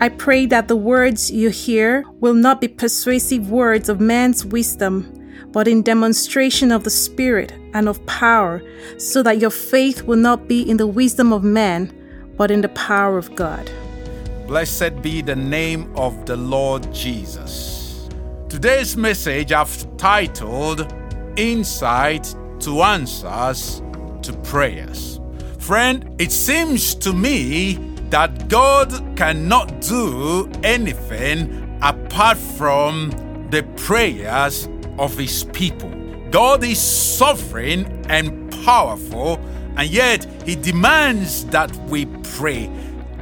I pray that the words you hear will not be persuasive words of man's wisdom, but in demonstration of the Spirit and of power, so that your faith will not be in the wisdom of man, but in the power of God. Blessed be the name of the Lord Jesus. Today's message I've titled Insight to Answers to Prayers. Friend, it seems to me that God cannot do anything apart from the prayers of His people. God is sovereign and powerful, and yet He demands that we pray.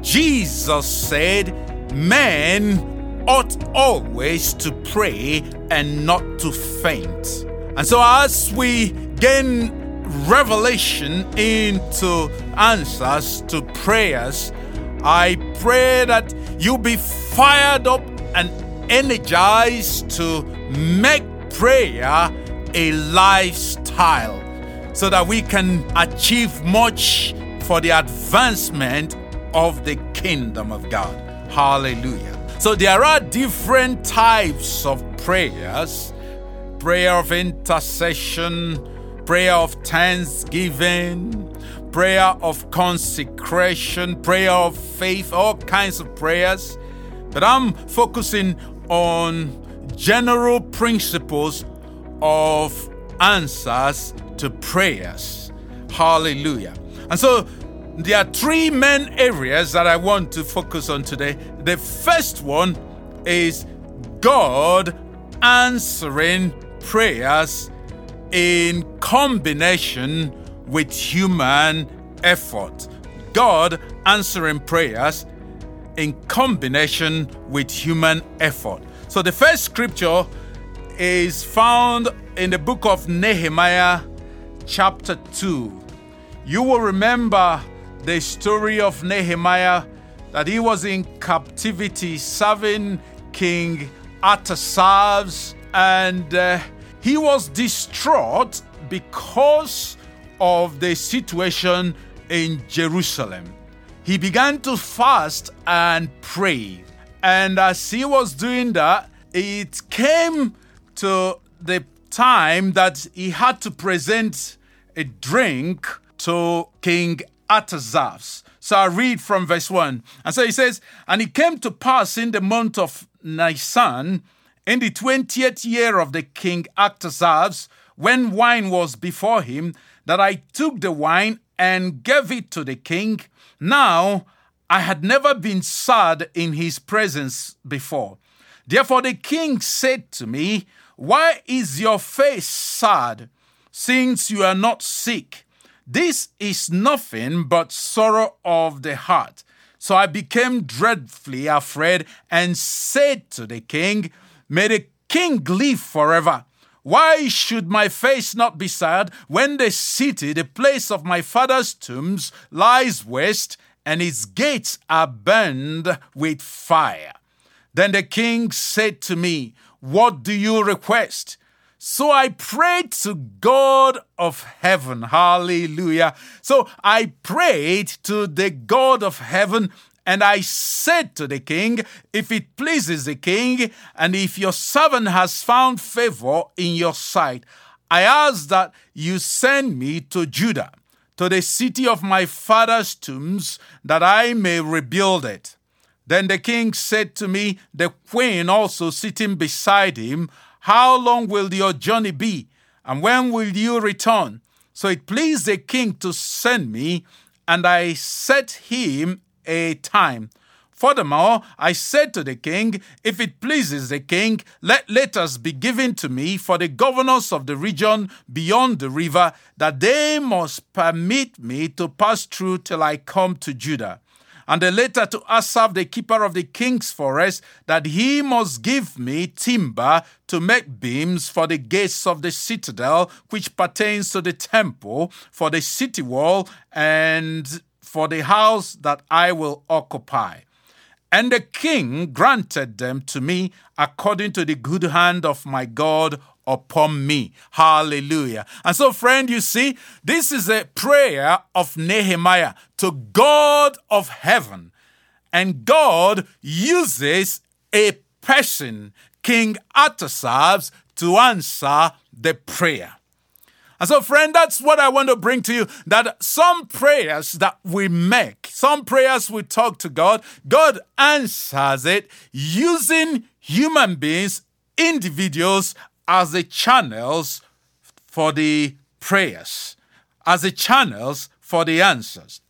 Jesus said, Men ought always to pray and not to faint. And so, as we gain revelation into answers to prayers, I pray that you be fired up and energized to make prayer a lifestyle so that we can achieve much for the advancement of the kingdom of God. Hallelujah. So there are different types of prayers prayer of intercession, prayer of thanksgiving, prayer of consecration, prayer of faith, all kinds of prayers. But I'm focusing on general principles of answers to prayers. Hallelujah. And so there are three main areas that I want to focus on today. The first one is God answering prayers in combination with human effort. God answering prayers in combination with human effort. So the first scripture is found in the book of Nehemiah, chapter 2. You will remember the story of Nehemiah that he was in captivity serving King Artaxerxes and uh, he was distraught because of the situation in Jerusalem. He began to fast and pray. And as he was doing that, it came to the time that he had to present a drink to King Artaxerxes. So I read from verse 1. And so he says, And it came to pass in the month of Nisan, in the twentieth year of the king Artaxerxes, when wine was before him, that I took the wine and gave it to the king. Now I had never been sad in his presence before. Therefore the king said to me, Why is your face sad, since you are not sick? This is nothing but sorrow of the heart. So I became dreadfully afraid and said to the king, May the king live forever. Why should my face not be sad when the city, the place of my father's tombs, lies waste and its gates are burned with fire? Then the king said to me, What do you request? So I prayed to God of heaven. Hallelujah. So I prayed to the God of heaven and I said to the king, If it pleases the king, and if your servant has found favor in your sight, I ask that you send me to Judah, to the city of my father's tombs, that I may rebuild it. Then the king said to me, the queen also sitting beside him, How long will your journey be, and when will you return? So it pleased the king to send me, and I set him a time. Furthermore, I said to the king, If it pleases the king, let letters be given to me for the governors of the region beyond the river, that they must permit me to pass through till I come to Judah. And a letter to Asaph, the keeper of the king's forest, that he must give me timber to make beams for the gates of the citadel, which pertains to the temple, for the city wall, and for the house that I will occupy. And the king granted them to me according to the good hand of my God upon me. Hallelujah. And so, friend, you see, this is a prayer of Nehemiah to God of heaven. And God uses a person, King Artaxerxes, to answer the prayer. And so, friend, that's what I want to bring to you that some prayers that we make, some prayers we talk to God, God answers it using human beings, individuals, as the channels for the prayers, as the channels for the answers.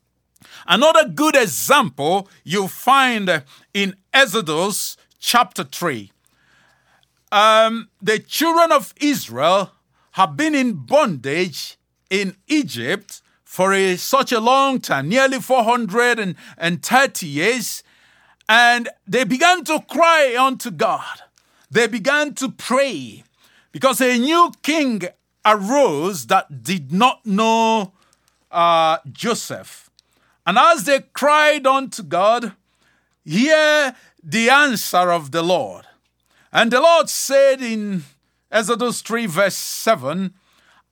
Another good example you find in Exodus chapter 3. Um, the children of Israel have been in bondage in Egypt for a, such a long time, nearly 430 years, and they began to cry unto God. They began to pray because a new king arose that did not know uh, Joseph. And as they cried unto God, hear the answer of the Lord. And the Lord said in Exodus 3, verse 7,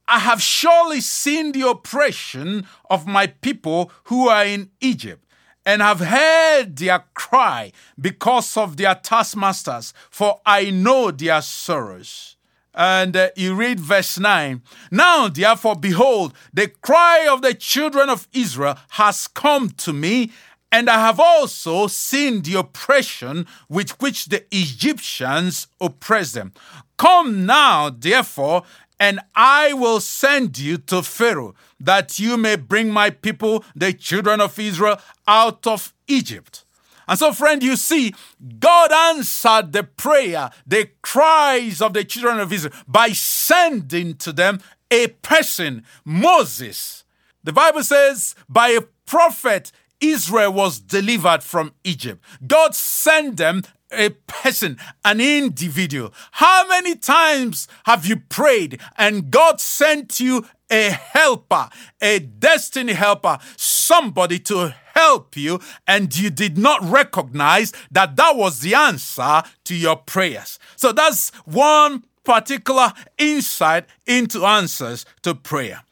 I have surely seen the oppression of my people who are in Egypt, and have heard their cry because of their taskmasters, for I know their sorrows. And uh, you read verse 9. Now, therefore, behold, the cry of the children of Israel has come to me, and I have also seen the oppression with which the Egyptians oppress them. Come now, therefore, and I will send you to Pharaoh, that you may bring my people, the children of Israel, out of Egypt. And so, friend, you see, God answered the prayer, the cries of the children of Israel by sending to them a person, Moses. The Bible says, by a prophet, Israel was delivered from Egypt. God sent them a person, an individual. How many times have you prayed and God sent you a helper, a destiny helper, somebody to help you, and you did not recognize that that was the answer to your prayers? So that's one particular insight into answers to prayer.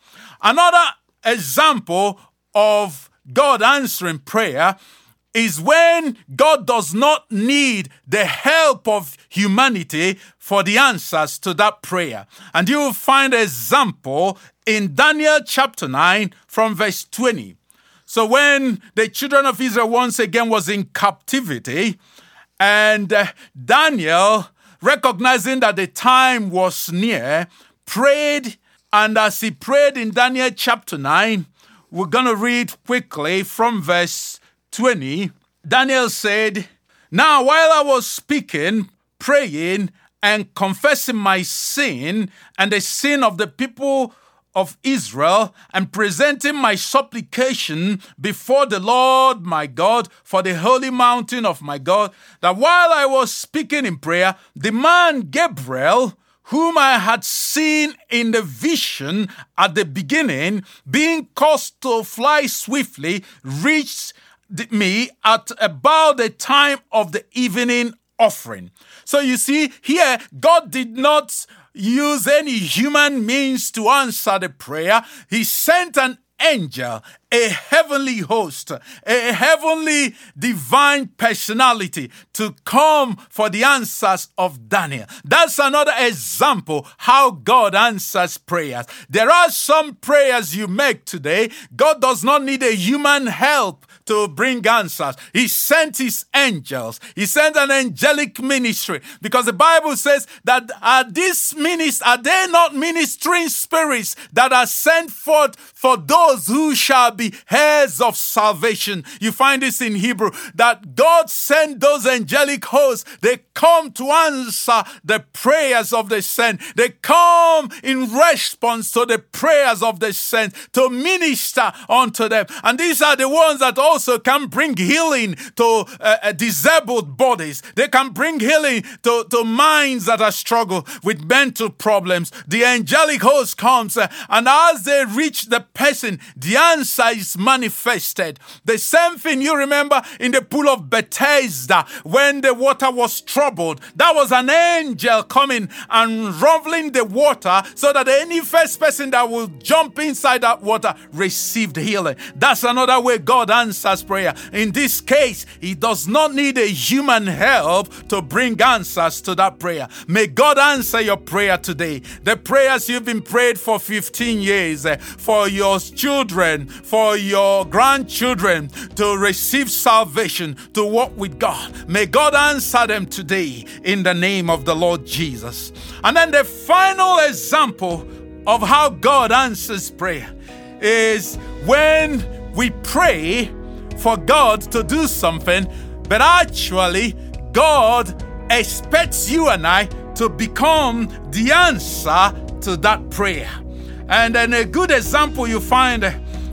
Another example of God answering prayer is when God does not need the help of humanity for the answers to that prayer. And you will find an example in Daniel chapter 9 from verse 20. So when the children of Israel once again was in captivity and uh, Daniel recognizing that the time was near prayed and as he prayed in Daniel chapter 9 we're going to read quickly from verse 20, Daniel said, Now while I was speaking, praying, and confessing my sin and the sin of the people of Israel and presenting my supplication before the Lord my God for the holy mountain of my God, that while I was speaking in prayer, the man Gabriel, whom I had seen in the vision at the beginning, being caused to fly swiftly, reached me at about the time of the evening offering. So you see, here, God did not use any human means to answer the prayer. He sent an angel, a heavenly host, a heavenly divine personality to come for the answers of Daniel. That's another example how God answers prayers. There are some prayers you make today. God does not need a human help to bring answers. He sent his angels. He sent an angelic ministry because the Bible says that are these ministers, are they not ministering spirits that are sent forth for those who shall be heirs of salvation? You find this in Hebrew that God sent those angelic hosts. They come to answer the prayers of the saint. They come in response to the prayers of the saint to minister unto them. And these are the ones that also also can bring healing to uh, uh, disabled bodies. They can bring healing to, to minds that are struggle with mental problems. The angelic host comes uh, and as they reach the person, the answer is manifested. The same thing you remember in the pool of Bethesda when the water was troubled. That was an angel coming and rumbling the water so that any first person that will jump inside that water received healing. That's another way God answers prayer. In this case, He does not need a human help to bring answers to that prayer. May God answer your prayer today. The prayers you've been prayed for 15 years, eh, for your children, for your grandchildren to receive salvation, to walk with God. May God answer them today in the name of the Lord Jesus. And then the final example of how God answers prayer is when we pray for God to do something, but actually, God expects you and I to become the answer to that prayer. And then a good example you find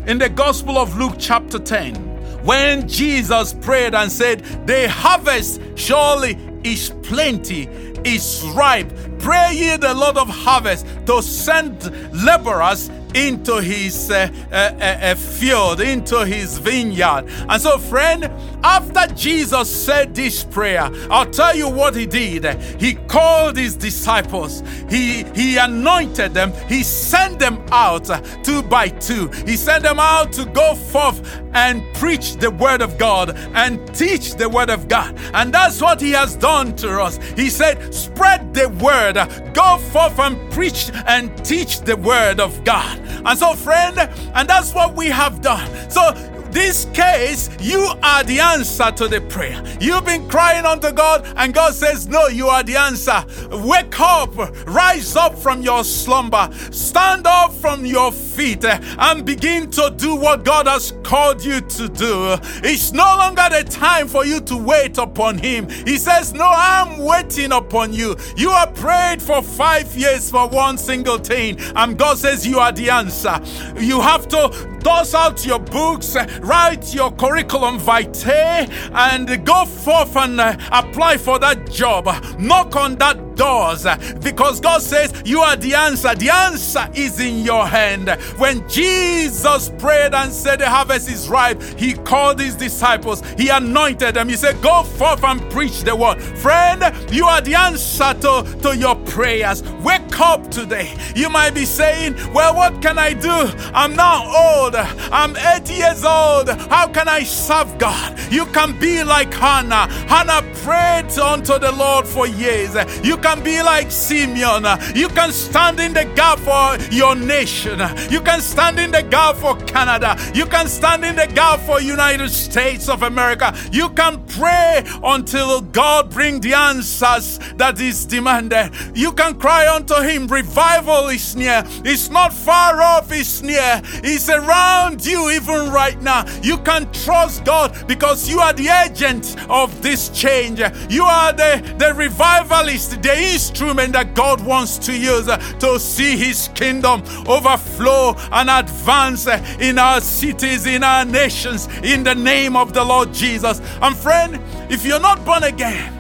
in the Gospel of Luke, chapter 10, when Jesus prayed and said, The harvest surely is plenty, is ripe. Pray ye the Lord of harvest to send laborers into his uh, uh, uh, field, into his vineyard. And so, friend, after Jesus said this prayer, I'll tell you what he did. He called his disciples, he, he anointed them, he sent them out two by two. He sent them out to go forth and preach the word of God and teach the word of God. And that's what he has done to us. He said, Spread the word, go forth and preach and teach the word of God. And so, friend, and that's what we have done. So, this case, you are the answer to the prayer. You've been crying unto God, and God says, No, you are the answer. Wake up, rise up from your slumber, stand up from your feet, and begin to do what God has called you to do. It's no longer the time for you to wait upon Him. He says, No, I'm waiting upon you. You are prayed for five years for one single thing, and God says, You are the answer. You have to toss out your books, write your curriculum vitae, and go forth and uh, apply for that job. Knock on that doors because God says you are the answer. The answer is in your hand. When Jesus prayed and said the harvest is ripe, he called his disciples, he anointed them. He said, Go forth and preach the word. Friend, you are the answer to, to your prayers. Wake up today. You might be saying, Well, what can I do? I'm now old. I'm 80 years old. How can I serve God? You can be like Hannah. Hannah prayed unto the Lord for years. You can be like Simeon. You can stand in the gap for your nation. You can stand in the gap for Canada. You can stand in the gap for United States of America. You can pray until God bring the answers that is demanded. You can cry unto him. Revival is near. It's not far off, it's near. It's around you even right now. You can trust God because you are the agent of this change. You are the, the revivalist, the instrument that God wants to use uh, to see His kingdom overflow and advance uh, in our cities, in our nations, in the name of the Lord Jesus. And friend, if you're not born again,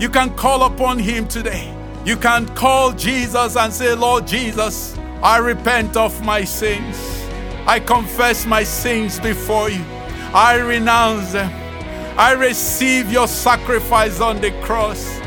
you can call upon Him today. You can call Jesus and say, Lord Jesus, I repent of my sins. I confess my sins before you. I renounce them. I receive your sacrifice on the cross.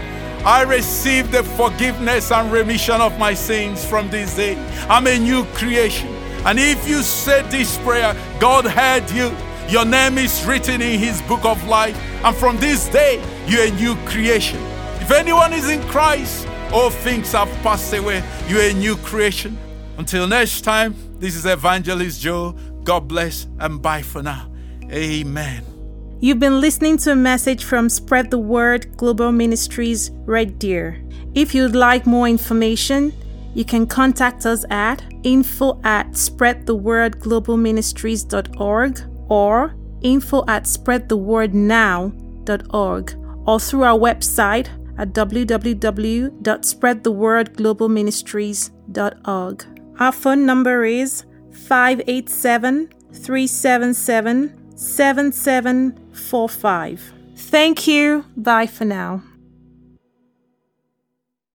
I receive the forgiveness and remission of my sins from this day. I'm a new creation. And if you said this prayer, God heard you. Your name is written in His book of life. And from this day, you're a new creation. If anyone is in Christ, all things have passed away. You're a new creation. Until next time, this is Evangelist Jo. God bless and bye for now. Amen. You've been listening to a message from Spread the Word Global Ministries Red Deer. If you'd like more information, you can contact us at info at spreadthewordglobalministries.org or info at spreadthewordnow.org or through our website at www.spreadthewordglobalministries.org. Our phone number is 587 377 7745. Thank you. Bye for now.